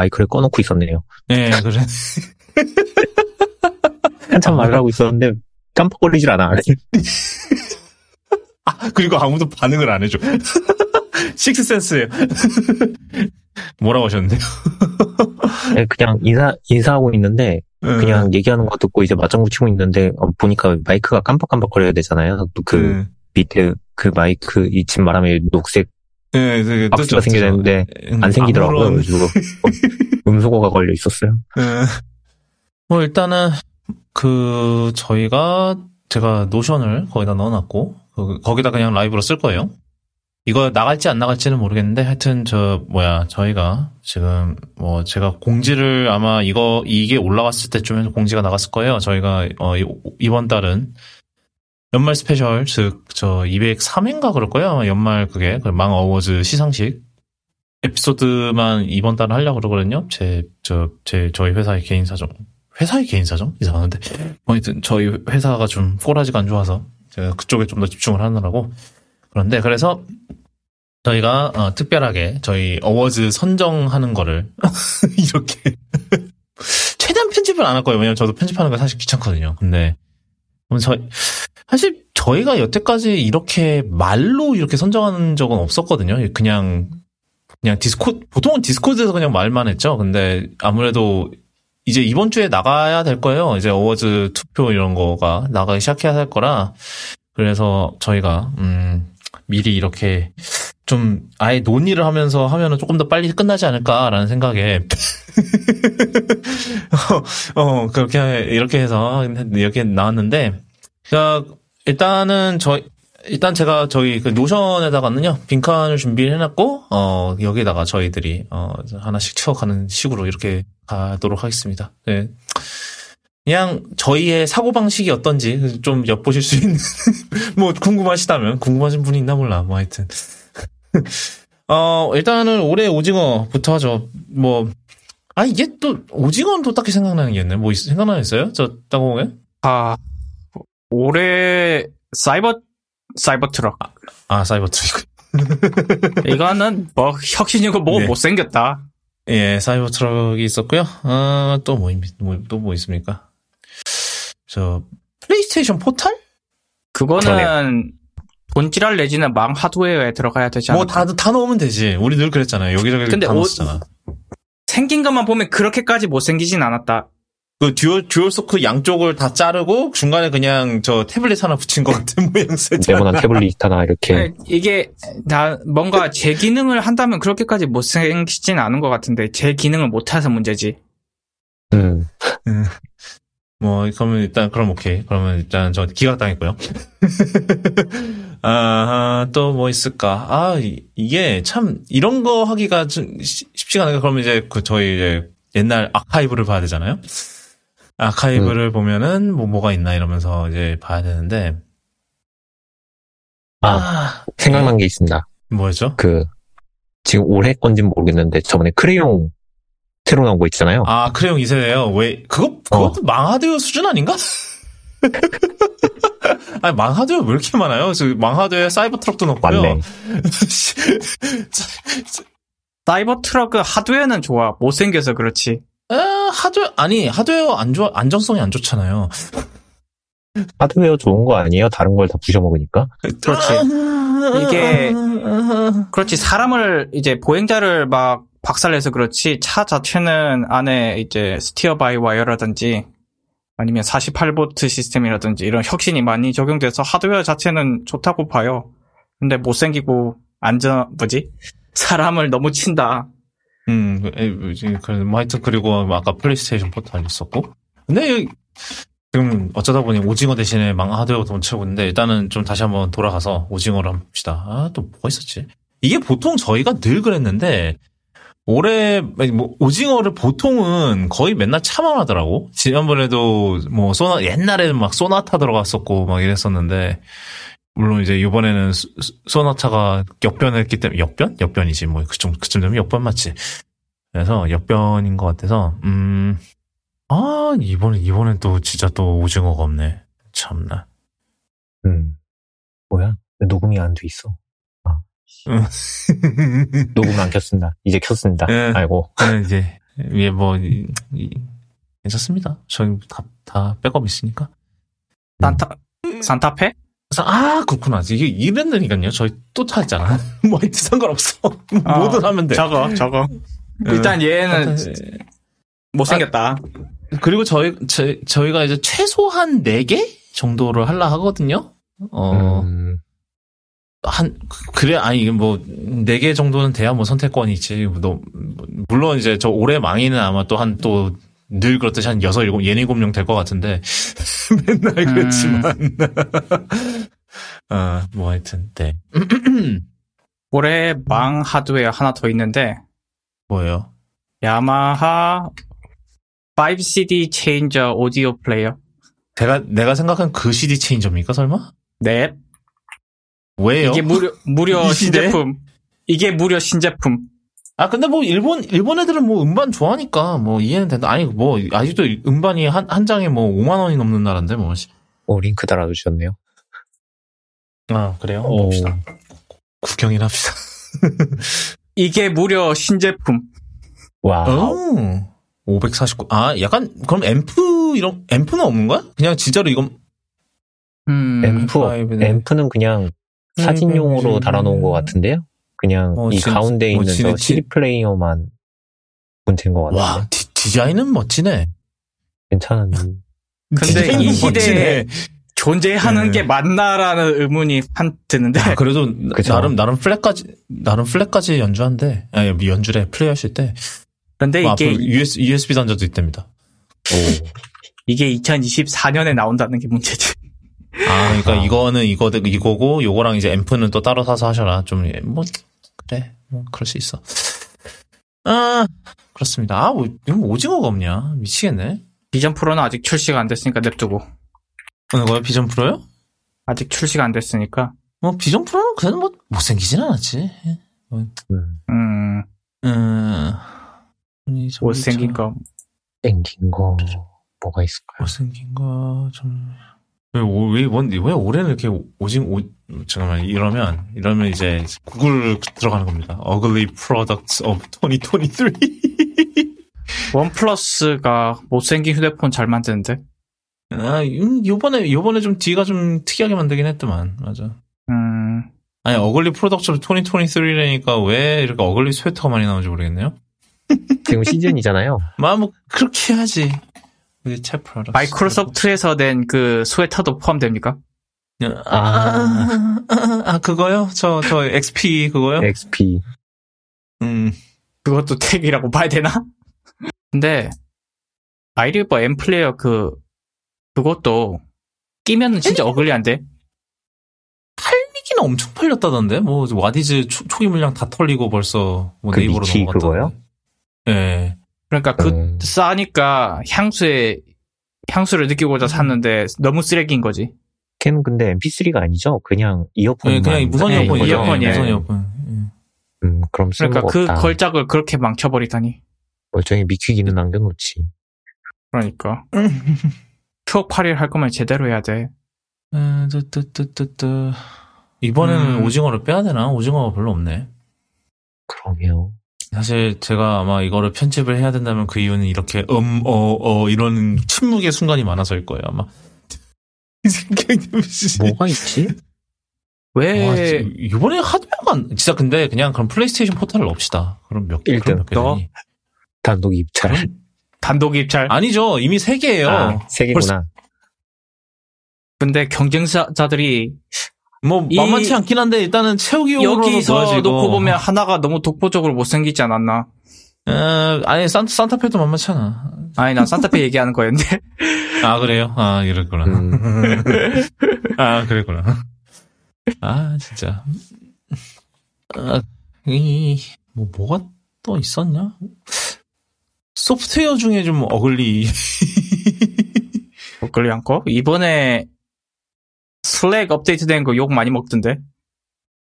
마이크를 꺼놓고 있었네요. 네, 그래. 한참 말을 하고 있었는데 깜빡거리질 않아. 아, 그리고 아무도 반응을 안 해줘. 식스센스예요. 뭐라고 하셨는데요? 네, 그냥 인사 인사하고 있는데 그냥 얘기하는 거 듣고 이제 맞장구 치고 있는데 어, 보니까 마이크가 깜빡깜빡거려야 되잖아요. 또그 네. 밑에 그 마이크 이집 말하면 녹색 네, 되게 박스가 생겨야. 되는데 음, 안 생기더라고요. 아무런- 그래가지고 음소거 가 걸려 있었어요. 네. 뭐 일단은 그 저희가 제가 노션을 거기다 넣어놨고 그- 거기다 그냥 라이브로 쓸 거예요. 이거 나갈지 안 나갈지는 모르겠는데 하여튼 저 뭐야 저희가 지금 뭐 제가 공지를 아마 이거 이게 올라갔을 때쯤에 공지가 나갔을 거예요. 저희가 어 이- 이번 달은 연말 special 즉 저 203회인가 그럴 거예요. 아마 연말 그게 그망 어워즈 시상식 에피소드만 이번 달에 하려고 그러거든요. 제, 저, 제, 저희 회사의 개인 사정. 회사의 개인 사정? 이상한데. 하여튼, 저희 회사가 좀 꼬라지가 안 좋아서, 제가 그쪽에 좀 더 집중을 하느라고. 그런데, 그래서, 저희가, 어, 특별하게, 저희 어워즈 선정하는 거를, 이렇게, 최대한 편집을 안 할 거예요. 왜냐면 저도 편집하는 거 사실 귀찮거든요. 근데, 저, 사실, 저희가 여태까지 이렇게 말로 이렇게 선정하는 적은 없었거든요. 그냥, 그냥 디스코 보통은 디스코드에서 그냥 말만 했죠. 근데 아무래도 이제 이번 주에 나가야 될 거예요. 이제 어워즈 투표 이런 거가 나가기 시작해야 할 거라 그래서 저희가 음 미리 이렇게 좀 아예 논의를 하면서 하면은 조금 더 빨리 끝나지 않을까라는 생각에 어, 어, 그렇게 이렇게 해서 이렇게 나왔는데 자 일단은 저희 일단 제가 저희 그 노션에다가는요 빈칸을 준비를 해놨고 어 여기다가 저희들이 어 하나씩 채워가는 식으로 이렇게 가도록 하겠습니다. 네. 그냥 저희의 사고 방식이 어떤지 좀 엿보실 수 있는 뭐 궁금하시다면 궁금하신 분이 있나 몰라 뭐 하여튼 어 일단은 올해 오징어부터 하죠. 뭐 아 이게 또 오징어는 또 딱히 생각나는 게 있네. 뭐 있- 생각나는 게 있어요? 저 따공에? 아, 올해 사이버, 사이버 트럭. 아 사이버 트럭. 이거는 뭐 혁신이고 뭐 네. 못생겼다. 예, 사이버 트럭이 있었고요. 아, 또 뭐, 또뭐 있습니까? 저, 플레이스테이션 포탈? 그거는 본질할 내지는 망 하드웨어에 들어가야 되지 뭐, 않을까? 다, 다 넣으면 되지. 우리 늘 그랬잖아요. 여기저기 근데 다 오- 넣었잖아. 생긴 것만 보면 그렇게까지 못 생기진 않았다. 그 듀얼, 듀얼 쇼크 양쪽을 다 자르고 중간에 그냥 저 태블릿 하나 붙인 것 같은 모양새잖아. 네모난 태블릿 하나 이렇게 네, 이게 다 뭔가 제 기능을 한다면 그렇게까지 못 생기진 않은 것 같은데 제 기능을 못 해서 문제지. 음, 뭐, 그러면 일단, 그럼 오케이. 그러면 일단 저 기각 당했고요. 아, 또 뭐 있을까? 아, 이- 이게 참, 이런 거 하기가 좀 쉬- 쉽지가 않아요. 그러면 이제 그 저희 이제 옛날 아카이브를 봐야 되잖아요? 아카이브를 보면은 뭐, 뭐가 있나 이러면서 이제 봐야 되는데. 아, 생각난 게 있습니다. 뭐였죠? 그 지금 올해 건지는 모르겠는데 저번에 크레용 새로 나온 거 있잖아요. 아, 크레용 2세대요. 왜, 그거, 그것도 망하드웨어 수준 아닌가? 아니, 망하드웨어 왜 이렇게 많아요? 저 망하드웨어 사이버 트럭도 넣고요. 맞네. 사이버 트럭 하드웨어는 좋아. 못생겨서 그렇지. 아, 하드웨어, 아니, 하드웨어 안 좋아, 안정성이 안 좋잖아요. 하드웨어 좋은 거 아니에요? 다른 걸 다 부셔먹으니까? 그렇지. 이게- 그렇지. 사람을 이제 보행자를 막 박살내서 그렇지. 차 자체는 안에 이제 steer by wire라든지 아니면 48V 시스템이라든지 이런 혁신이 많이 적용돼서 하드웨어 자체는 좋다고 봐요. 근데 못생기고 안전 뭐지? 사람을 너무 친다. 음, 그, 에, 뭐지, 그, 뭐 하여튼, 그리고 아까 플레이스테이션 포탈 있었고. 근데, 지금 어쩌다 보니 오징어 대신에 망 하드웨어도 못 채우고 있는데, 일단은 좀 다시 한번 돌아가서 오징어를 한번 봅시다. 아, 또 뭐가 있었지? 이게 보통 저희가 늘 그랬는데, 올해, 뭐, 오징어를 보통은 거의 맨날 차만 하더라고. 지난번에도 뭐, 소나, 옛날에는 막 소나타 들어갔었고, 막 이랬었는데, 물론 이제 이번에는 소나타가 역변했기 때문에 역변? 역변이지 뭐 그쯤 그쯤 되면 역변 맞지. 그래서 역변인 것 같아서 음 아 이번에 이번엔 또 진짜 또 오징어가 없네. 참나. 음. 뭐야? 왜 녹음이 안 돼 있어. 아, 음. 녹음 안 켰습니다. 이제 켰습니다. 예. 아이고. 저는 이제 예, 뭐, 이, 이, 괜찮습니다. 저희 다, 다 백업 있으니까. 산타 산타페? 그래서, 아, 그렇구나. 이게 이랬다니까요. 저희 또 찾았잖아. 뭐, 하여튼 상관없어. 뭐든 하면 돼. 저거 저거. 예. 일단 얘는 하여튼, 못생겼다. 그리고 저희, 저, 저희가 이제 최소한 4개 정도를 하려 하거든요. 어, 음, 한, 그래, 아니, 이게 뭐, 4개 정도는 돼야 뭐 선택권이 있지. 너, 물론 이제 저 올해 망이는 아마 또 한, 또, 늘 그렇듯이 한 6, 7, 얘네 7명 될 것 같은데. 맨날 그랬지만. 아, 뭐 하여튼, 네. 올해 망 하드웨어 하나 더 있는데 뭐예요? 야마하 5CD 체인저 오디오 플레이어. 내가, 내가 생각한 그 CD 체인저입니까, 설마? 네. 왜요? 이게 이 시대? 신제품. 이게 무료 신제품. 아, 근데 뭐, 일본, 일본 애들은 뭐, 음반 좋아하니까, 뭐, 이해는 된다. 아니, 뭐, 아직도 음반이 한, 한 장에 뭐, 5만 원이 넘는 나라인데, 뭐. 어, 링크 달아주셨네요. 아, 그래요? 오. 봅시다. 구경이나 합시다. 이게 무료 신제품. 와, 오. 549. 아, 약간, 그럼 앰프, 이런, 앰프는 없는 거야? 그냥 진짜로 이건, 음. 앰프. 앰프는 그냥 사진용으로 음, 달아놓은 것 같은데요? 그냥 어, 이 진- 가운데 뭐 있는 진- 저 CD 플레이어만 본체인 것 같은데. 와, 디, 디자인은 멋지네. 괜찮은. 근데 이 시대에 멋지네. 존재하는 네. 게 맞나라는 의문이 한 드는데. 아, 그래도, 그죠. 나름, 나름 FLAC까지, 나름 FLAC까지 연주한대. 아니, 연주래, 플레이하실 때. 근데 뭐 이게 US, USB 단자도 있답니다. 오, 이게 2024년에 나온다는 게 문제지. 아, 그러니까 아. 이거는 이거, 이거고, 요거랑 이제 앰프는 또 따로 사서 하셔라. 좀, 예, 뭐, 그래. 뭐, 그럴 수 있어. 아, 그렇습니다. 아, 뭐, 이거 뭐 오징어가 없냐. 미치겠네. 비전 프로는 아직 출시가 안 됐으니까 냅두고. 어느 거요? 비전 프로요? 아직 출시가 안 됐으니까. 뭐, 비전 프로는 그래도 뭐, 못생기진 않았지. 음, 음, 음, 못생긴 참 거. 땡긴 거, 뭐가 있을까요? 못생긴 거, 좀. 왜, 오- 왜, 뭔, 왜 올해는 이렇게 오징, 오, 잠깐만, 이러면, 이러면 이제 구글 들어가는 겁니다. Ugly Products of 2023. 원플러스가 못생긴 휴대폰 잘 만드는데. 아, 음, 요번에, 요번에 좀 뒤가 좀 특이하게 만들긴 했더만. 맞아. 음, 아니, ugly product 2023라니까 왜 이렇게 ugly 스웨터가 많이 나오는지 모르겠네요. 지금 시즌이잖아요. 마, 뭐, 그렇게 해야지. tech product. 마이크로소프트에서 낸 그 스웨터도 포함됩니까? 아, 아, 아, 아, 그거요? 저, 저, XP 그거요? XP. 음. 그것도 tech이라고 봐야 되나? 근데 아이리버 엠플레이어 그 그것도 끼면은 진짜 ugly한데. 팔리기는 엄청 팔렸다던데? 뭐, 와디즈 초, 초기 물량 다 털리고 벌써, 뭐, 그 네이버로 넘어갔다. 그거요? 예. 그러니까 그 음, 싸니까 향수에 향수를 느끼고자 샀는데 너무 쓰레기인 거지. 걔는 근데 MP3가 아니죠? 그냥 이어폰. 예, 그냥 무선 네, 이어폰이죠. 이어폰이에요. 무선 이어폰. 예. 음, 그럼 그러니까 그 없다. 걸작을 그렇게 망쳐버리다니. 멀쩡히 미키 기능 남겨놓지. 그러니까 추억 팔이를 할 거면 제대로 해야 돼. 에, 뜨뜨뜨뜨뜨. 이번에는 음. 오징어를 빼야 되나? 오징어가 별로 없네. 그러게요. 사실 제가 아마 이거를 편집을 해야 된다면 그 이유는 이렇게 음, 어, 어 이런 침묵의 순간이 많아서일 거예요 아마. 뭐가 있지? 왜 와, 이번에 하드웨어가 안- 진짜 근데 그냥 그럼 플레이스테이션 포탈을 넣읍시다. 그럼 몇 개? 그럼 몇개? 단독 입찰. 그럼- 단독 입찰? 아니죠. 이미 세 개예요. 아, 세 개구나. 근데 경쟁자들이 뭐 이- 만만치 않긴 한데 일단은 채우기용으로 여기서 이거. 놓고 보면 하나가 너무 독보적으로 못생기지 않았나? 에, 아니 산, 산타페도 만만치 않아. 아니 난 산타페 얘기하는 거였는데 아 그래요? 아 이랬구나. 음, 아 그랬구나. 아 진짜. 아, 이, 뭐 뭐가 또 있었냐? 소프트웨어 중에 좀 어글리. 엇걸리 않고 이번에 슬랙 업데이트된 거 욕 많이 먹던데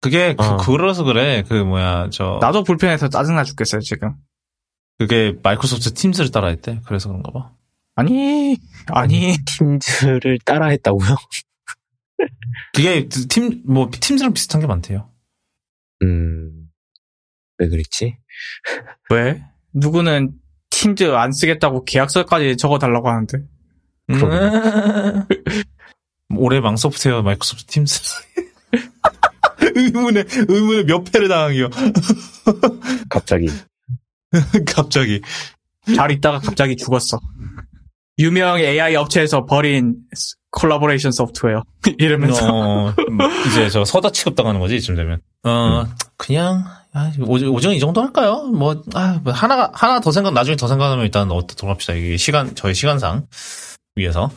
그게 그, 어. 그래서 그래. 그 뭐야 저 나도 불편해서 짜증나 죽겠어요 지금 그게 마이크로소프트 팀즈를 따라했대. 그래서 그런가 봐. 아니 아니 팀즈를 따라했다고요? 그게 팀 뭐 팀즈랑 비슷한 게 많대요. 음, 왜 그랬지? 왜 누구는 팀즈 안 쓰겠다고 계약서까지 적어달라고 하는데. 음. 올해 망소프트웨어 마이크로소프트 팀스. 의문의, 의문의 몇 패를 당하고요. 갑자기. 갑자기. 잘 있다가 갑자기 죽었어. 유명 AI 업체에서 버린 콜라보레이션 소프트웨어. 이러면서. 어, 이제 저 서자 취급당하는 거지, 이쯤 되면. 어, 그냥, 아, 오징, 오징어 이 정도 할까요? 뭐, 아, 뭐 하나가, 하나 더 생각, 나중에 더 생각하면 일단 어떻게 합시다. 이게 시간, 저희 시간상 위해서.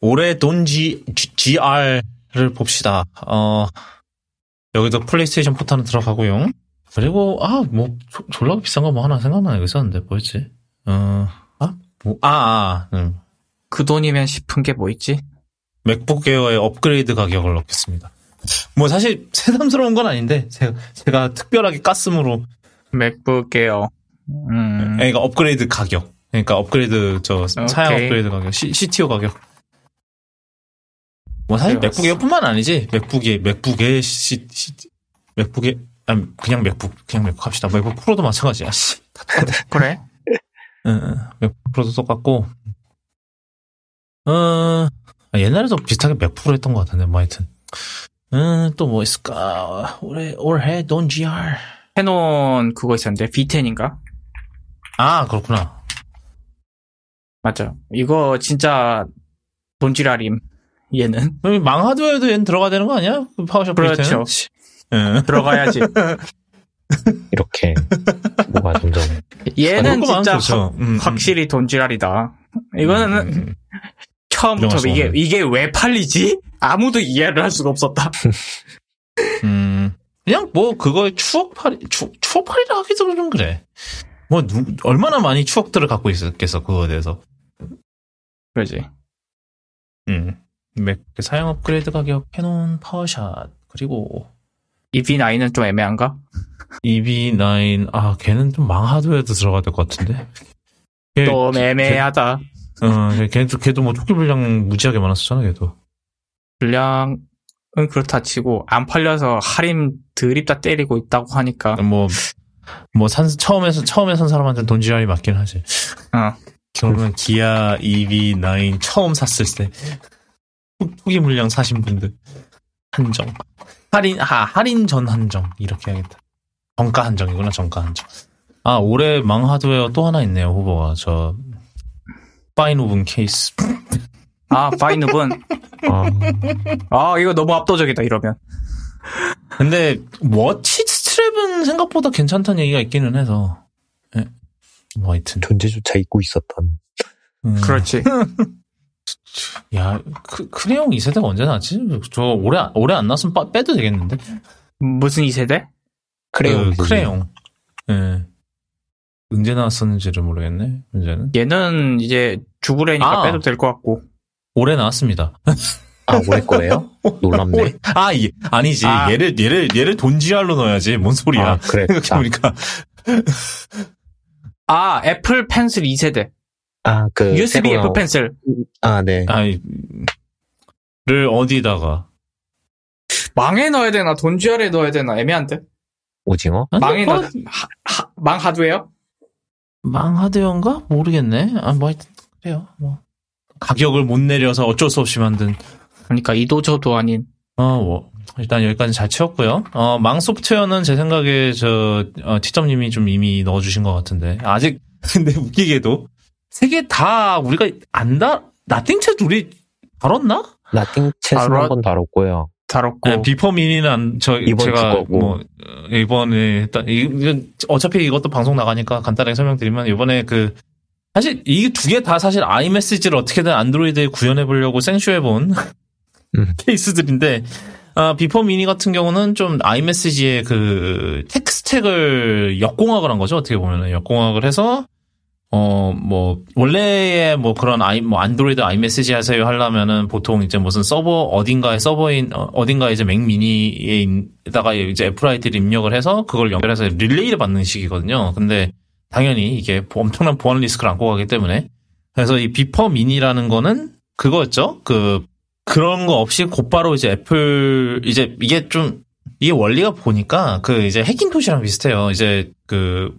올해 돈 G, G, GR를 봅시다. 어, 여기도 플레이스테이션 포탈은 들어가고요. 그리고, 아, 뭐, 조- 졸라 비싼 거 뭐 하나 생각나는 거 있었는데, 뭐였지? 어, 아, 뭐, 아, 아, 음. 그 돈이면 싶은 게 뭐 있지? 맥북 에어의 업그레이드 가격을 넣겠습니다. 뭐 사실 새삼스러운 건 아닌데 제가, 제가 특별하게 가슴으로 맥북 에어. 음. 그러니까 업그레이드 가격 그러니까 업그레이드 저 사양 오케이. 업그레이드 가격 C, CTO 가격 뭐 사실 그래, 맥북 에어뿐만 아니지 맥북에 맥북에 C, C, 맥북에 아니 그냥 맥북 그냥 맥북 합시다 맥북 프로도 마찬가지야 씨. 그래? 응, 응. 맥북 프로도 똑같고 어 아, 옛날에도 비슷하게 맥북으로 했던 것 같은데 뭐 하여튼 음, 또 뭐 있을까? 올해, 올해 돈 GR. 캐논 그거 있었는데 V10인가? 아, 그렇구나. 맞아. 이거 진짜 돈지라림. 얘는 그럼 망하드웨어도 얘는 들어가야 되는 거 아니야? 그 파워샵 그렇죠. 응. 들어가야지. 이렇게. 뭐가 점점. 얘는 진짜 그렇죠. 확- 음, 음. 확실히 돈지랄이다. 이거는 음, 처음부터 인정할 수 이게. 이게 왜 팔리지? 아무도 이해를 할 수가 없었다. 음. 그냥 뭐 그거의 추억팔이, 추, 추억팔이라 하기도 좀 그래. 뭐, 누, 얼마나 많이 추억들을 갖고 있었겠어, 그거에 대해서. 그러지. 음. 맥, 사양 업그레이드 가격, 캐논, 파워샷, 그리고 이 V9은 좀 애매한가? EV9, 아, 걔는 좀 망하드웨어도 들어가야 될 것 같은데. 걔- 좀 애매하다. 어, 걔도, 걔도 뭐 토끼 분량 무지하게 많았었잖아, 걔도. 분량은 그렇다 치고 안 팔려서 할인 드립다 때리고 있다고 하니까 뭐, 뭐, 산, 처음에서, 처음에 산 사람한테는 돈 지랄이 맞긴 하지. 어. 결국은 기아 EV9 처음 샀을 때, 초- 초기 물량 사신 분들, 한정. 할인, 아, 할인 전 한정. 이렇게 해야겠다. 정가 한정이구나, 정가 한정. 아, 올해 망 하드웨어 또 하나 있네요, 후보가. 저, FineWoven 케이스. 아 FineWoven 아, 아 이거 너무 압도적이다 이러면 근데, watch strap은 생각보다 괜찮다는 얘기가 있기는 해서. 예. 뭐, 하여튼. 존재조차 잊고 있었던. 음. 그렇지 야, 크, 크레용 2세대가 언제 나왔지? 저 올해, 안- 올해 안 나왔으면 빠- 빼도 되겠는데? 무슨 이 세대? 크레용. 그, 크레용. 예. 언제 나왔었는지를 모르겠네, 문제는. 얘는 이제 죽으려니까 아. 빼도 될 것 같고 올해 나왔습니다. 아, 올해 거예요? 놀랍네. 올해- 아, 예. 아니지. 아. 얘를, 얘를, 얘를 돈지알로 넣어야지. 뭔 소리야. 아, 그래. 자, 생각해보니까. 아 애플 펜슬 2세대 아, 그. USB 나온- 펜슬 아, 네. 아이, 를 어디다가. 망에 넣어야 되나 돈지알에 넣어야 되나 애매한데 오징어? 망에 뭐, 넣 하, 하, 망 하드웨어? 망 하드연가? 모르겠네. 아, 뭐, 하여튼, 그래요. 뭐. 가격을 못 내려서 어쩔 수 없이 만든 그러니까 이도저도 아닌 어, 뭐, 일단 여기까지 잘 채웠고요. 어, 망 소프트웨어는 제 생각에 저, 어, 티점님이 좀 이미 넣어주신 것 같은데. 아직, 근데 웃기게도, 세 개 다 우리가 안다, Nothing Chats 우리 다뤘나? Nothing Chats는 다뤘- 한번 다뤘고요. 다뤘고 네, Beeper Mini는 안, 저, 이번 주 제가, 거고. 뭐, 어, 이번에, 일단, 이- 이건 어차피 이것도 방송 나가니까 간단하게 설명드리면, 이번에 그, 사실, 이 두 개 다 사실 아이메시지를 어떻게든 안드로이드에 구현해 보려고 생쇼해 본 음. 케이스들인데, 아, Beeper Mini 같은 경우는 좀 아이메시지의 그, tech stack을 역공학을 한 거죠, 어떻게 보면은. 역공학을 해서, 어, 뭐, 원래의 뭐 그런 아이, 뭐, 안드로이드 아이메시지 하세요 하려면은 보통 이제 무슨 서버, 어딘가에 서버인, 어, 어딘가에 이제 맥 미니에다가 이제 애플 아이디를 입력을 해서 그걸 연결해서 릴레이를 받는 식이거든요. 근데 당연히 이게 엄청난 보안 리스크를 안고 가기 때문에. 그래서 이 Beeper Mini라는 거는 그거였죠. 그, 그런 거 없이 곧바로 이제 애플, 이제 이게 좀, 이게 원리가 보니까 그 이제 Hackintosh랑 비슷해요. 이제 그,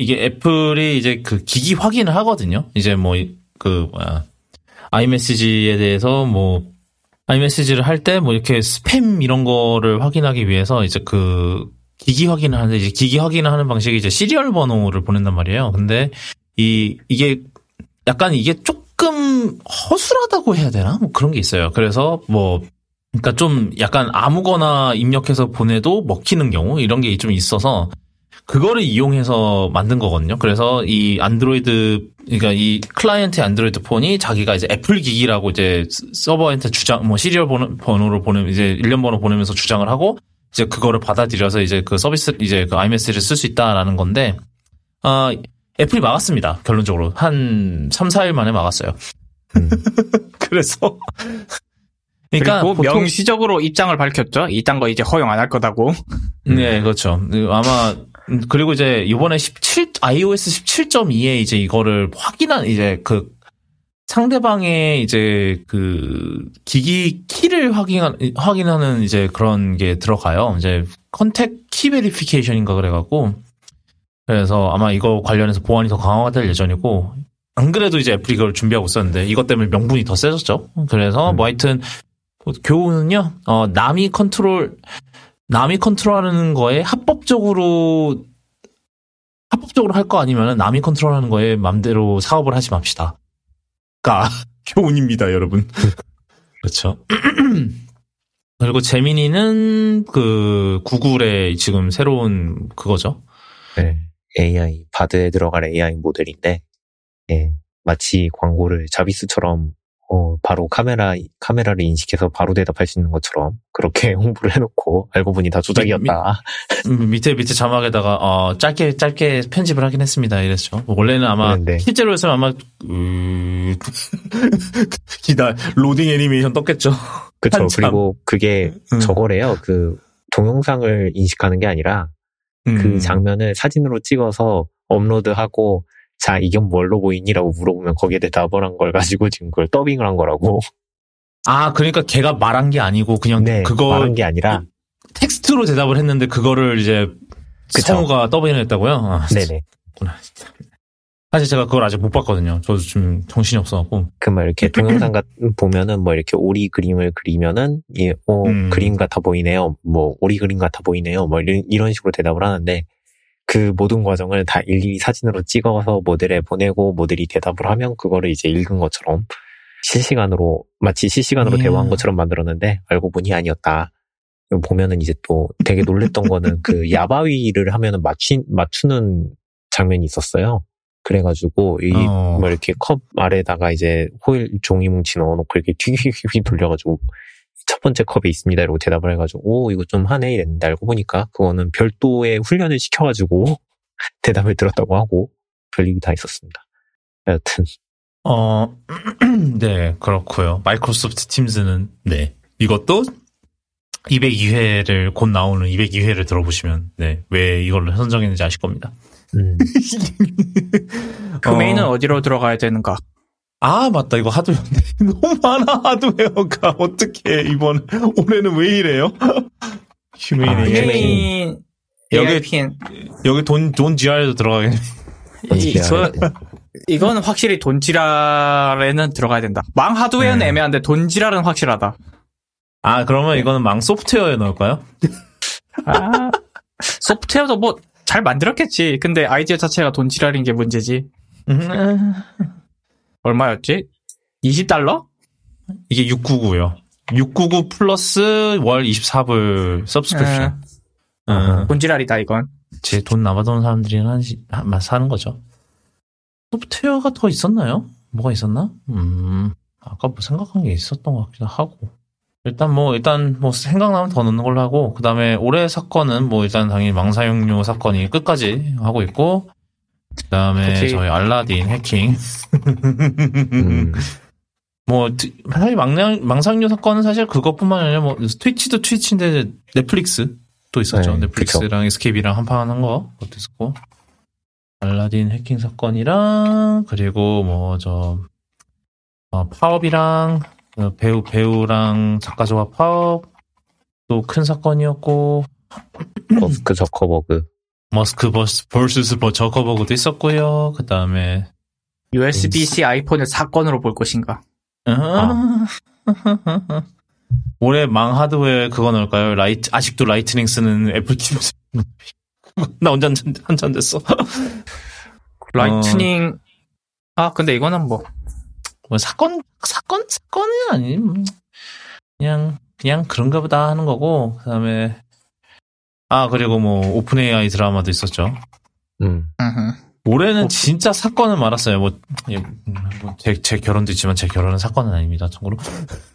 이게 애플이 이제 그 기기 확인을 하거든요. 이제 뭐 그 뭐야 아이메시지에 대해서 뭐 아이메시지를 할 때 뭐 이렇게 스팸 이런 거를 확인하기 위해서 이제 그 기기 확인을 하는데 이제 기기 확인을 하는 방식이 이제 시리얼 번호를 보낸단 말이에요. 근데 이 이게 약간 이게 조금 허술하다고 해야 되나? 뭐 그런 게 있어요. 그래서 뭐 그러니까 좀 약간 아무거나 입력해서 보내도 먹히는 경우 이런 게 좀 있어서 그거를 이용해서 만든 거거든요. 그래서 이 안드로이드 그러니까 이 클라이언트 안드로이드 폰이 자기가 이제 애플 기기라고 이제 서버한테 주장 뭐 시리얼 번호, 번호를 보내 이제 일련 번호 보내면서 주장을 하고 이제 그거를 받아들여서 이제 그 서비스 이제 그 iMessage를 쓸 수 있다라는 건데 아 애플이 막았습니다. 결론적으로 한 3, 4일 만에 막았어요. 음. 그래서 그러니까 보통 명시적으로 입장을 밝혔죠. 이딴 거 이제 허용 안 할 거다고. 네, 그렇죠. 아마 음, 그리고 이제 이번에 17 iOS 17.2에 이제 이거를 확인한 이제 그 상대방의 이제 그 기기 키를 확인한 확인하는 이제 그런 게 들어가요. 이제 Contact Key Verification인가 그래갖고 그래서 아마 이거 관련해서 보안이 더 강화가 될 예정이고 안 그래도 이제 애플이 이걸 준비하고 있었는데 이것 때문에 명분이 더 세졌죠. 그래서 음. 뭐 하여튼 교훈은요. 어 남이 컨트롤 남이 컨트롤하는 거에 합법적으로 합법적으로 할 거 아니면 남이 컨트롤하는 거에 맘대로 사업을 하지 맙시다. 가 교훈입니다, 여러분. 그렇죠. 그리고 재민이는 그 구글의 지금 새로운 그거죠. 네. AI, 바드에 들어갈 AI 모델인데, 예, 마치 광고를 자비스처럼, 어, 바로 카메라, 카메라를 인식해서 바로 대답할 수 있는 것처럼, 그렇게 홍보를 해놓고, 알고 보니 다 조작이었다. 음, 밑에 밑에 자막에다가 어, 짧게 짧게 편집을 하긴 했습니다. 이랬죠. 원래는 아마 그런데. 실제로였으면 아마 음... 기다 로딩 애니메이션 떴겠죠. 그쵸. 한참. 그리고 그게 음. 저거래요. 그, 동영상을 인식하는 게 아니라, 음. 그 장면을 사진으로 찍어서 업로드하고, 자, 이건 뭘로 보이니 라고 물어보면 거기에 대답을 한 걸 가지고 지금 그걸 더빙을 한 거라고. 아 그러니까 걔가 말한 게 아니고 그냥 네, 그거 말한 게 아니라, 텍스트로 대답을 했는데 그거를 이제 그쵸. 성우가 더빙을 했다고요? 아, 네네. 사실 제가 그걸 아직 못 봤거든요. 저도 좀 정신이 없어갖고. 그 뭐 이렇게 동영상 같 보면은 뭐 이렇게 오리 그림을 그리면은 예, 어, 음. 그림 같아 보이네요. 뭐 오리 그림 같아 보이네요. 뭐 이런, 이런 식으로 대답을 하는데 그 모든 과정을 다 일일이 사진으로 찍어서 모델에 보내고 모델이 대답을 하면 그거를 이제 읽은 것처럼 실시간으로 마치 실시간으로 음. 대화한 것처럼 만들었는데 알고 보니 아니었다. 보면은 이제 또 되게 놀랬던 거는 그 야바위를 하면은 맞추, 맞추는 장면이 있었어요. 그래가지고 이 어. 뭐 이렇게 컵 아래다가 이제 호일 종이 뭉치 넣어놓고 이렇게 튀기튀기 돌려가지고 첫 번째 컵에 있습니다 이러고 대답을 해가지고 오 이거 좀 하네 이랬는데 알고 보니까 그거는 별도의 훈련을 시켜가지고 대답을 들었다고 하고 별일이 다 있었습니다. 여튼 어, 네, 그렇고요. 마이크로소프트 팀즈는 네 이것도 202회를 곧 나오는 202회를 들어보시면 네 왜 이걸 선정했는지 아실 겁니다. 음, 그 어. 메인은 어 디로 들어가야 되는가? 아 맞다 이거 하드웨어인데 너무 많아 하드웨어가 어떻게 이번 올해는 왜 이래요? Humane 아, AI. Humane 여기- 여기 돈돈 GR도 들어가겠네. 이, 저, 이건 확실히 돈 지랄에는 들어가야 된다. 망 하드웨어는 네. 애매한데 돈 지랄은 확실하다. 아 그러면 이거는 망 소프트웨어에 넣을까요? 아, 소프트웨어도 뭐 잘 만들었겠지. 근데 아이디어 자체가 돈 지랄인 게 문제지. 음, 얼마였지? 20달러? 이게 699요. 699 플러스 월 24불 subscription. 음, 돈지랄이다 이건. 제 돈 남아도는 사람들이 한, 사는 거죠. 소프트웨어가 더 있었나요? 뭐가 있었나? 음, 아까 뭐 생각한 게 있었던 것 같기도 하고. 일단 뭐, 일단 뭐 생각나면 더 넣는 걸로 하고, 그 다음에 올해 사건은 뭐 일단 당연히 망사용료 사건이 끝까지 하고 있고, 그 다음에 그치. 저희 알라딘 해킹. 음, 뭐, 트- 사실 망상, 망사용료 사건은 사실 그것뿐만 아니라 뭐, 트위치도 트위치인데 넷플릭스 또 있었죠. 네, 넷플릭스랑 에스케이비랑 한판 한 거, 그것도 있었고. 알라딘 해킹 사건이랑, 그리고 뭐, 저, 어, 파업이랑, 어, 배우, 배우랑 작가 조합 파업, 또 큰 사건이었고, 머스크 저커버그 머스크 버서스 vs 저커버그도 있었고요. 그 다음에 USB-C 아이폰을 사건으로 볼 것인가? 아. 올해 망 하드웨어 그거 넣을까요? 라이트 아직도 Lightning 쓰는 애플 TV. 나 혼자 한참 됐어. Lightning 아 근데 이거는 뭐 뭐 사건 사건 사건은 아니 뭐 그냥 그냥 그런가 보다 하는 거고 그다음에 아 그리고 뭐 오픈 AI 드라마도 있었죠. 음. 올해는 어. 진짜 사건은 많았어요. 뭐, 예, 뭐 제, 제 결혼도 있지만 제 결혼은 사건은 아닙니다. 참고로.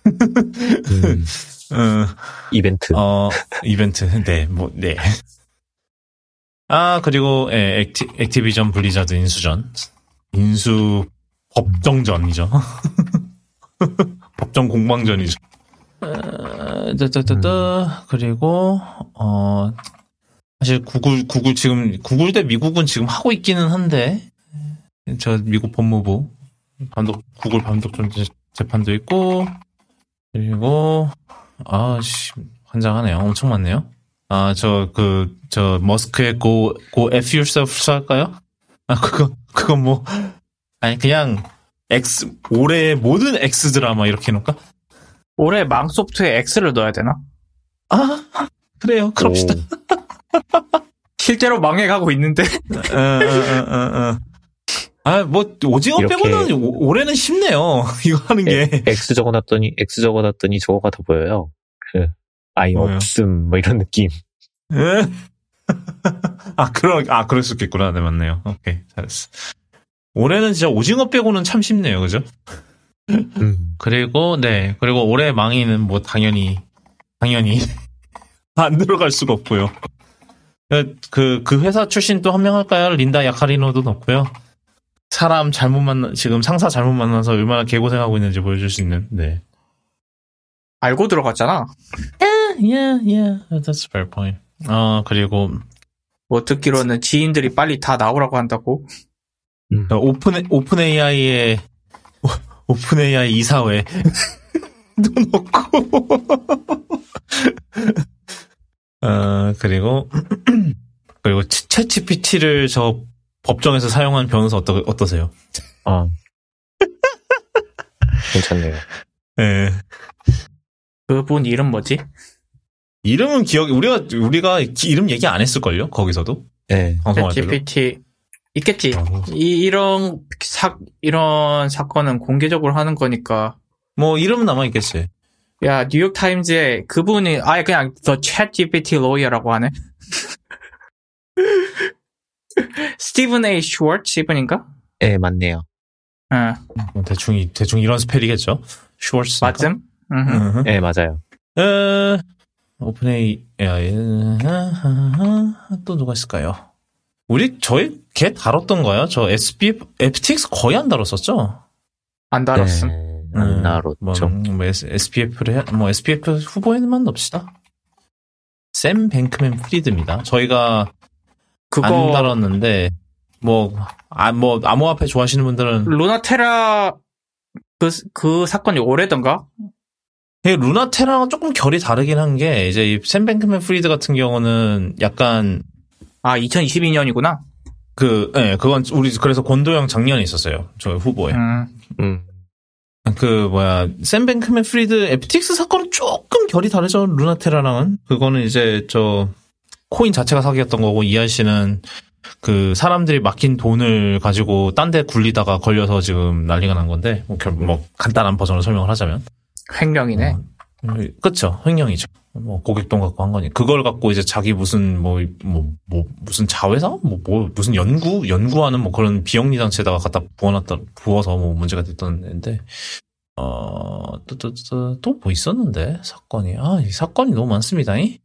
음. 어, 이벤트. 어, 이벤트. 네, 뭐, 네. 아, 그리고, 예, 액티, 액티비전 블리자드 인수전. 인수 법정전이죠. 법정 공방전이죠. 어, 따따따따. 그리고, 어, 사실 구글, 구글 지금, 구글 대 미국은 지금 하고 있기는 한데, 저 미국 법무부, 감독, 구글 감독전 재판도 있고, 그리고, 아, 씨, 환장하네요. 엄청 많네요. 아, 저, 그, 저, 머스크의 go, go F yourself 할까요? 아, 그거, 그건 뭐, 아니, 그냥, X, 올해의 모든 X 드라마 이렇게 해놓을까? 올해 망 소프트에 X를 넣어야 되나? 아, 그래요. 그럽시다. 오, 실제로 망해가고 있는데 어, 어, 어. 아, 뭐, 오징어 빼고는 오- 올해는 쉽네요. 이거 하는 게. 에- X 적어놨더니, X 적어놨더니 저거가 더 보여요. 그, 아이 뭐요? 없음, 뭐 이런 느낌. 에? 아, 그러, 아, 그럴 수 있겠구나. 네, 맞네요. 오케이. 잘했어. 올해는 진짜 오징어 빼고는 참 쉽네요. 그죠? 음. 그리고, 네. 그리고 올해 망이는 뭐, 당연히, 당연히, 안 들어갈 수가 없고요. 그, 그, 그 회사 출신 또 한 명 할까요? 린다 야카리노도 넣고요. 사람 잘못 만나, 지금 상사 잘못 만나서 얼마나 개고생하고 있는지 보여줄 수 있는, 네. 알고 들어갔잖아. Yeah, yeah, that's a fair point. 어, 그리고, 뭐 듣기로는 지인들이 빨리 다 나오라고 한다고. 음. 어, 오픈, 오픈 AI의, 오픈 AI 이사회. 도 넣고. 어, 그리고, 그리고 챗 GPT를 저 법정에서 사용한 변호사 어떠, 어떠세요? 아. 괜찮네요. 예. 그분 이름 뭐지? 이름은 기억, 우리가, 우리가 기- 이름 얘기 안 했을걸요? 거기서도? 네. 방송할 때도. GPT 있겠지. 어. 이, 이런 사 이런 사건은 공개적으로 하는 거니까. 뭐, 이름은 남아있겠지. 야 뉴욕 타임즈에 그분이 아예 그냥 The Chat GPT Lawyer라고 하네. 스티븐 A. 슈워츠 이분인가? 네, 맞네요. 응, 뭐 대충, 이- 대충 이런 spell이겠죠? 슈월스. 맞음? 음. 네, 맞아요. 에, 오픈 AI, 또 누가 있을까요? 우리, 저희, 걔 다뤘던 거야? 저 SBF, FTX 거의 안 다뤘었죠? 안 다뤘음. 네, 안 다뤘죠. 뭐, 뭐 SBF를 해, 뭐 SBF 후보에만 넣읍시다. 샘 뱅크맨 프리드입니다. 저희가 그거 안 다뤘는데, 뭐, 아, 뭐, 암호화폐 좋아하시는 분들은, 루나테라 그, 그 사건이 오래던가? 예, 루나테라랑 조금 결이 다르긴 한 게, 이제 이 샘 뱅크맨 프리드 같은 경우는 약간, 아 2022년이구나. 그, 예, 그건 우리 그래서 권도형 작년에 있었어요. 저 후보에. 음. 음. 그 뭐야 샘 뱅크맨 프리드 FTX 사건은 조금 결이 다르죠. 루나테라랑은. 그거는 이제 저 코인 자체가 사기였던 거고 이한 씨는 그 사람들이 맡긴 돈을 가지고 딴 데 굴리다가 걸려서 지금 난리가 난 건데 뭐, 결, 뭐 간단한 버전으로 설명을 하자면 횡령이네. 어, 음, 그쵸 횡령이죠. 뭐 고객돈 갖고 한 거니 그걸 갖고 이제 자기 무슨 뭐뭐 뭐 무슨 자회사 뭐, 뭐 무슨 연구 연구하는 뭐 그런 비영리 단체에다가 갖다 부어놨다 부어서 뭐 문제가 됐던 애인데 어또또또또 뭐 있었는데 사건이 아 이 사건이 너무 많습니다. 이?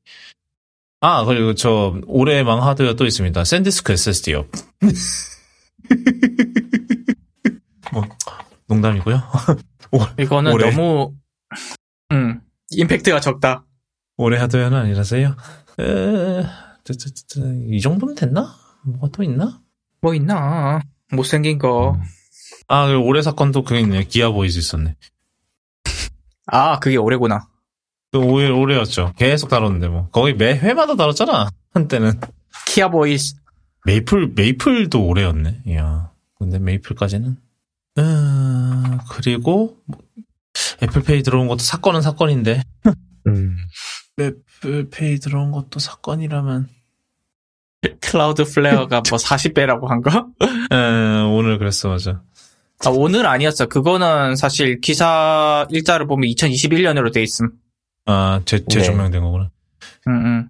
아 그리고 저 올해 망 하드웨어 또 있습니다. 샌디스크 SSD요. 뭐 농담이고요. 이거는 올해. 너무 음 임팩트가 적다. 올해 하드웨어는 아니라서요. 에, 이 정도면 됐나? 뭐가 또 있나? 뭐 있나? 못생긴 거. 아, 그리고 올해 사건도 그게 있네. 기아 보이즈 있었네. 아 그게 올해구나. 그 올해, 올해였죠. 계속 다뤘는데 뭐. 거의 매 회마다 다뤘잖아. 한때는. 키아 보이스. 메이플, 메이플도 올해였네. 이야. 근데 메이플까지는. 음, 그리고, 뭐, 애플페이 들어온 것도 사건은 사건인데. 음, 애플페이 들어온 것도 사건이라면. 클라우드 플레어가 뭐 40배라고 한 거? 음, 오늘 그랬어, 맞아. 아, 오늘 아니었어. 그거는 사실 기사 일자를 보면 2021년으로 돼 있음. 아, 재, 네. 재조명된 거구나. 응, 응.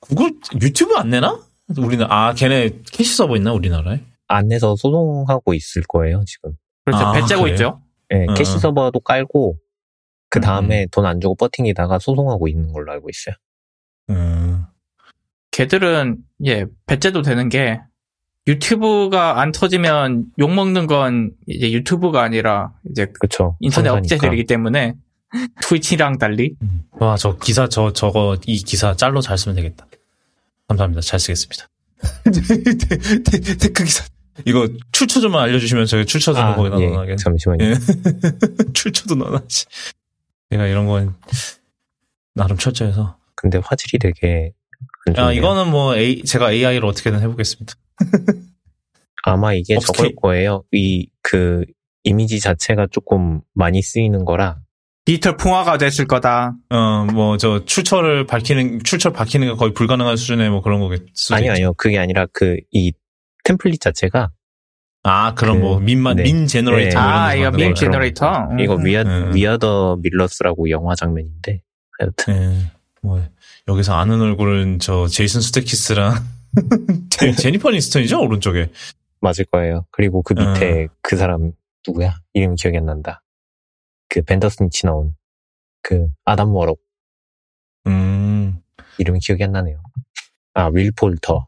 구글, 유튜브 안 내나? 우리는, 아, 걔네 캐시 서버 있나, 우리나라에? 안에서 소송하고 있을 거예요, 지금. 그렇죠. 아, 배 째고 그래요? 있죠. 예, 어, 캐시 어. 서버도 깔고, 그 다음에 돈안 주고 버팅기다가 소송하고 있는 걸로 알고 있어요. 음, 걔들은, 예, 배째도 되는 게, 유튜브가 안 터지면 욕 먹는 건 이제 유튜브가 아니라 이제 그쵸. 인터넷 상사니까. 업체들이기 때문에 트위치랑 달리 와, 저 기사, 저, 저거, 이 기사 짤로 잘 쓰면 되겠다. 감사합니다. 잘 쓰겠습니다. tech 기사. 이거 출처 좀 알려주시면 저희 출처 좀 아, 거기다 예, 넣어놓을게. 잠시만요. 예. 출처도 넣어놔야지. 내가 이런 건 나름 철저해서. 근데 화질이 되게. 야, 이거는 뭐 A, 제가 AI를 어떻게든 해보겠습니다. 아마 이게 upsca- 저걸 거예요. 이 그 이미지 자체가 조금 많이 쓰이는 거라 디지털 풍화가 됐을 거다. 어, 뭐, 저, 출처를 밝히는, 출처 밝히는 게 거의 불가능한 수준의 뭐 그런 거겠, 있죠. 아니요 그게 아니라 그 이 template 자체가 아, 그런 그- 뭐, 민만, 네. meme generator. 네. 뭐 아, 이거 거예요. generator. 음. 이거 위아 음. We're the Millers라고 영화 장면인데 하여튼 예. 뭐, 여기서 아는 얼굴은 저, 제이슨 서데이키스랑, 제, 제니퍼 애니스턴이죠? 오른쪽에. 맞을 거예요. 그리고 그 음. 밑에 그 사람 누구야? 이름이 기억이 안 난다. 그 Bandersnatch 나온 그 아담 워록 음, 이름이 기억이 안 나네요. 아 윌 폴터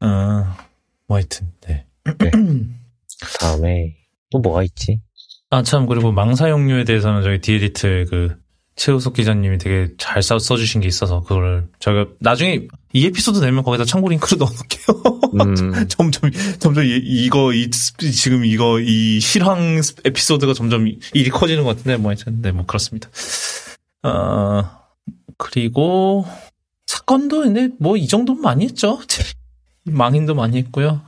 아, 뭐 하여튼, 네. 네. 다음에 또 뭐가 있지? 아, 참, 그리고 망사용료에 대해서는 저희 디에디트 그, 최우석 기자님이 되게 잘 써, 써주신 게 있어서, 그거를, 저희가 나중에 이 에피소드 되면 거기다 참고 링크를 넣어놓을게요. 음, 점점, 점점, 이, 이거, 이, 스- 지금 이거, 이 실황 스- 에피소드가 점점 일이 커지는 것 같은데, 뭐 하여튼, 네, 뭐 그렇습니다. 어, 그리고, 사건도 근데 뭐 이 정도면 많이 했죠. 망인도 많이 했고요.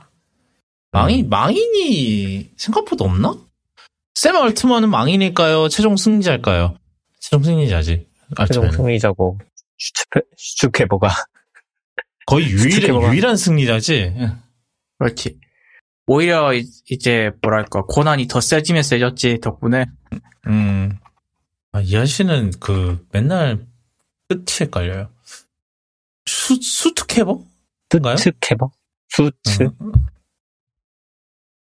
망인, 망인이 생각보다 없나? 샘 얼트만은 망인일까요? 최종 승리자일까요? 최종 승리자지. 최종 알트만은. 승리자고 슈츠페, 슈츠케버가 거의 유일, 스티커가. 유일한 승리자지. 그렇지. 오히려 이- 이제 뭐랄까 고난이 더 세지면 세졌지 덕분에 음. 아, 이 아저씨는 그 맨날 끝이 헷갈려요. 수, 수트캐버? 수츠케버? 수츠? 어.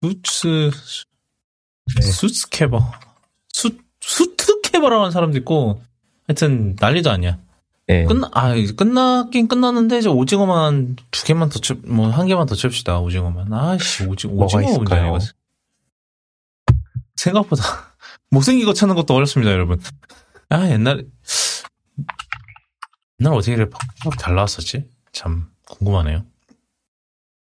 수츠, 네. 수츠캐버. 수, 수트캐버라고 하는 사람도 있고, 하여튼, 난리도 아니야. 네. 끝나, 아, 끝났긴 끝났는데, 이제 오징어만 두 개만 더 쳐, 뭐, 한 개만 더 칩시다, 오징어만. 아씨, 오지, 오징어 문제야? 이거. 생각보다, 못생긴 거 찾는 것도 어렵습니다, 여러분. 아, 옛날에, 옛날 어떻게 이렇게 팍팍 잘 나왔었지? 참, 궁금하네요.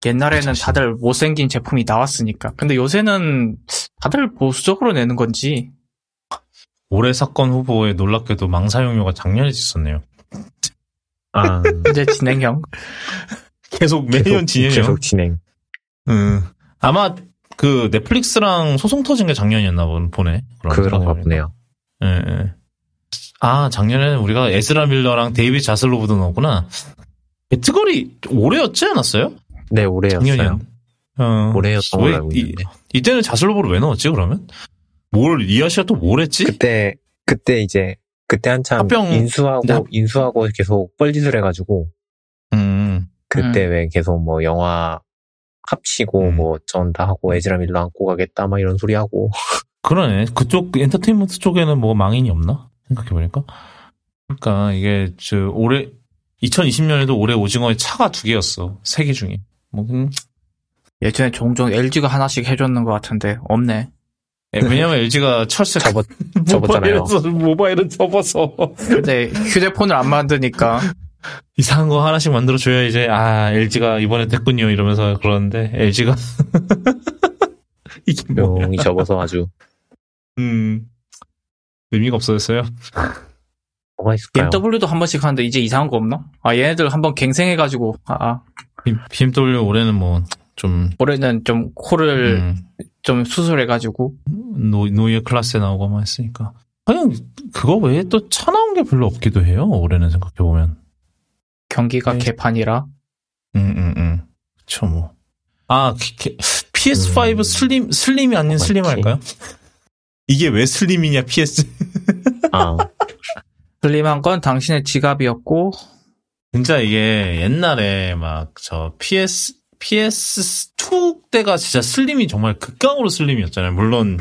옛날에는. 다들 못생긴 제품이 나왔으니까. 근데 요새는 다들 보수적으로 내는 건지 올해 사건 후보에 놀랍게도 망사용료가 작년에 있었네요. 아, 이제 진행형. 계속 매년 진행해요. 계속 진행. 음. 아마 그 넷플릭스랑 소송 터진 게 작년이었나 보- 보네. 그런 그런가. 보네요. 예, 예. 아, 작년에는 우리가 에스라 밀러랑 데이비드 자슬로브도 넣었구나. 배트걸이 올해였지 않았어요? 네, 올해였어요. 어. 올해였던 왜 걸로 알고 이- 있는데. 이때는 자슬로브를 왜 넣었지, 그러면? 뭘, 이아시아 또 뭘 했지? 그때, 그때 이제, 그때 한참 합병- 인수하고, 네, 합- 인수하고 계속 뻘짓을 해가지고, 음. 그때 왜 계속 뭐 영화 합치고 음. 뭐 전 다 하고 에즈라 밀러 안고 가겠다 막 이런 소리 하고. 그러네. 그쪽 엔터테인먼트 쪽에는 뭐 망인이 없나? 생각해보니까. 그러니까 이게 저 올해 2020년에도 올해 오징어의 차가 두 개였어. 세 개 중에. 뭐 음, 예전에 종종 LG가 하나씩 해줬는 것 같은데 없네. 예, 왜냐면 LG가 철새 접었, 접었잖아요. 모바일은 접어서 근데 휴대폰을 안 만드니까 이상한 거 하나씩 만들어 줘야 이제 아 LG가 이번에 됐군요 이러면서 그러는데 LG가 이게 뭐야? 용이 접어서 아주 음 의미가 없어졌어요. 뭐가 있을까요? BMW도 한 번씩 하는데 이제 이상한 거 없나? 아 얘네들 한 번 갱생해가지고 아, 아. BMW 올해는 뭐, 좀, 올해는 좀 코를 음, 좀 수술해가지고 노, 노이어 클라세 나오고 막 했으니까. 그냥, 그거 외에 또 차 나온 게 별로 없기도 해요. 올해는 생각해 보면. 경기가 네. 개판이라 응, 응, 응. 그쵸, 뭐. 아, 기- 기- PS5 음. 슬림, 슬림이 아닌. 슬림 할까요? 이게 왜 슬림이냐, PS. 아, 슬림한 건 당신의 지갑이었고 진짜 이게 옛날에 막 저 PS, PS2 때가 진짜 슬림이 정말 극강으로 슬림이었잖아요. 물론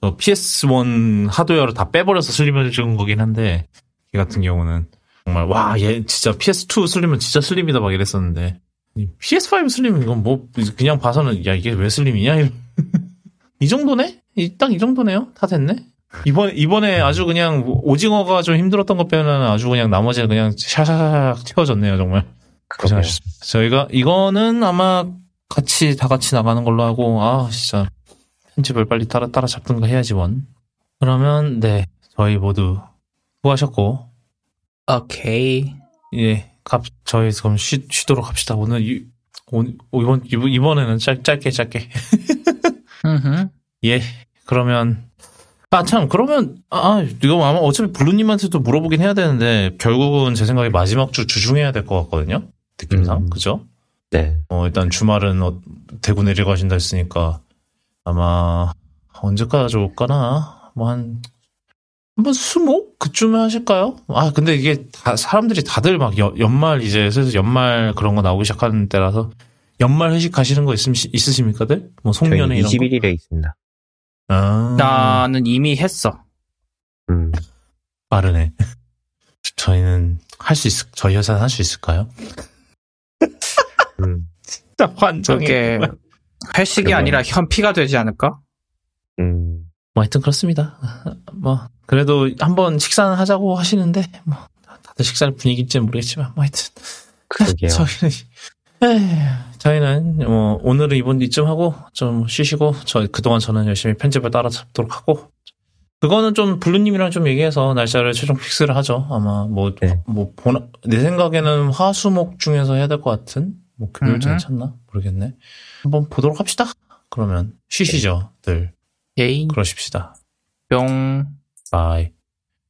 저 PS1 하드웨어를 다 빼버려서 슬림을 찍은 거긴 한데, 이 같은 경우는 정말 와, 얘 진짜 PS2 슬림은 진짜 슬림이다 막 이랬었는데, 이 PS5 슬림 이건 뭐 그냥 봐서는 야 이게 왜 슬림이냐? 이 정도네? 딱 이 정도네요. 다 됐네. 이번 이번에 아주 그냥 오징어가 좀 힘들었던 것 빼면 아주 그냥 나머지는 그냥 샤샤샥 채워졌네요 정말. 고생하셨습니다. 저희가 이거는 아마 같이 다 같이 나가는 걸로 하고 아 진짜 편집을 빨리 따라 따라 잡든가 해야지 원. 그러면 네 저희 모두 수고하셨고 오케이 예 갑, 저희 그럼 쉬, 쉬도록 합시다. 오늘 이, 오, 이번 이번- 이번에는 짧, 짧게 짧게. 예 그러면 아참 그러면 아 이거 아마 어차피 블루님한테도 물어보긴 해야 되는데 결국은 제 생각에 마지막 주 주중해야 될 것 같거든요 느낌상 음. 그죠? 네. 어, 일단 주말은 어, 대구 내려가신다 했으니까 아마 언제까지 올까나? 뭐 한, 한번 수목? 그쯤에 하실까요? 아, 근데 이게 다, 사람들이 다들 막 여- 연말 이제 슬슬 연말 그런 거 나오기 시작하는 때라서 연말 회식 하시는 거 있으, 있으십니까들? 뭐 송년회 이런 거? 21일에 있습니다. 아, 나는 이미 했어 음, 빠르네. 저희는 할 수 있, 저희 회사는 할 수 있을까요? 음, 진짜 환장해. 회식이 아니라 현피가 되지 않을까? 음, 뭐 하여튼 그렇습니다. 뭐 그래도 한번 식사는 하자고 하시는데 뭐 다들 식사할 분위기인지는 모르겠지만 뭐 하여튼 그러게요. 저희는 에휴, 저희는 뭐 오늘은 이번 이쯤 하고 좀 쉬시고 저 그동안 저는 열심히 편집을 따라잡도록 하고 그거는 좀 블루님이랑 좀 얘기해서 날짜를 최종 fix를 하죠. 아마 뭐 네. 뭐내 생각에는 화수목 중에서 해야 될 것 같은 뭐 금요일. 괜찮나 모르겠네. 한번 보도록 합시다. 그러면 쉬시죠, 늘 예이 그러십시다. 뿅 바이.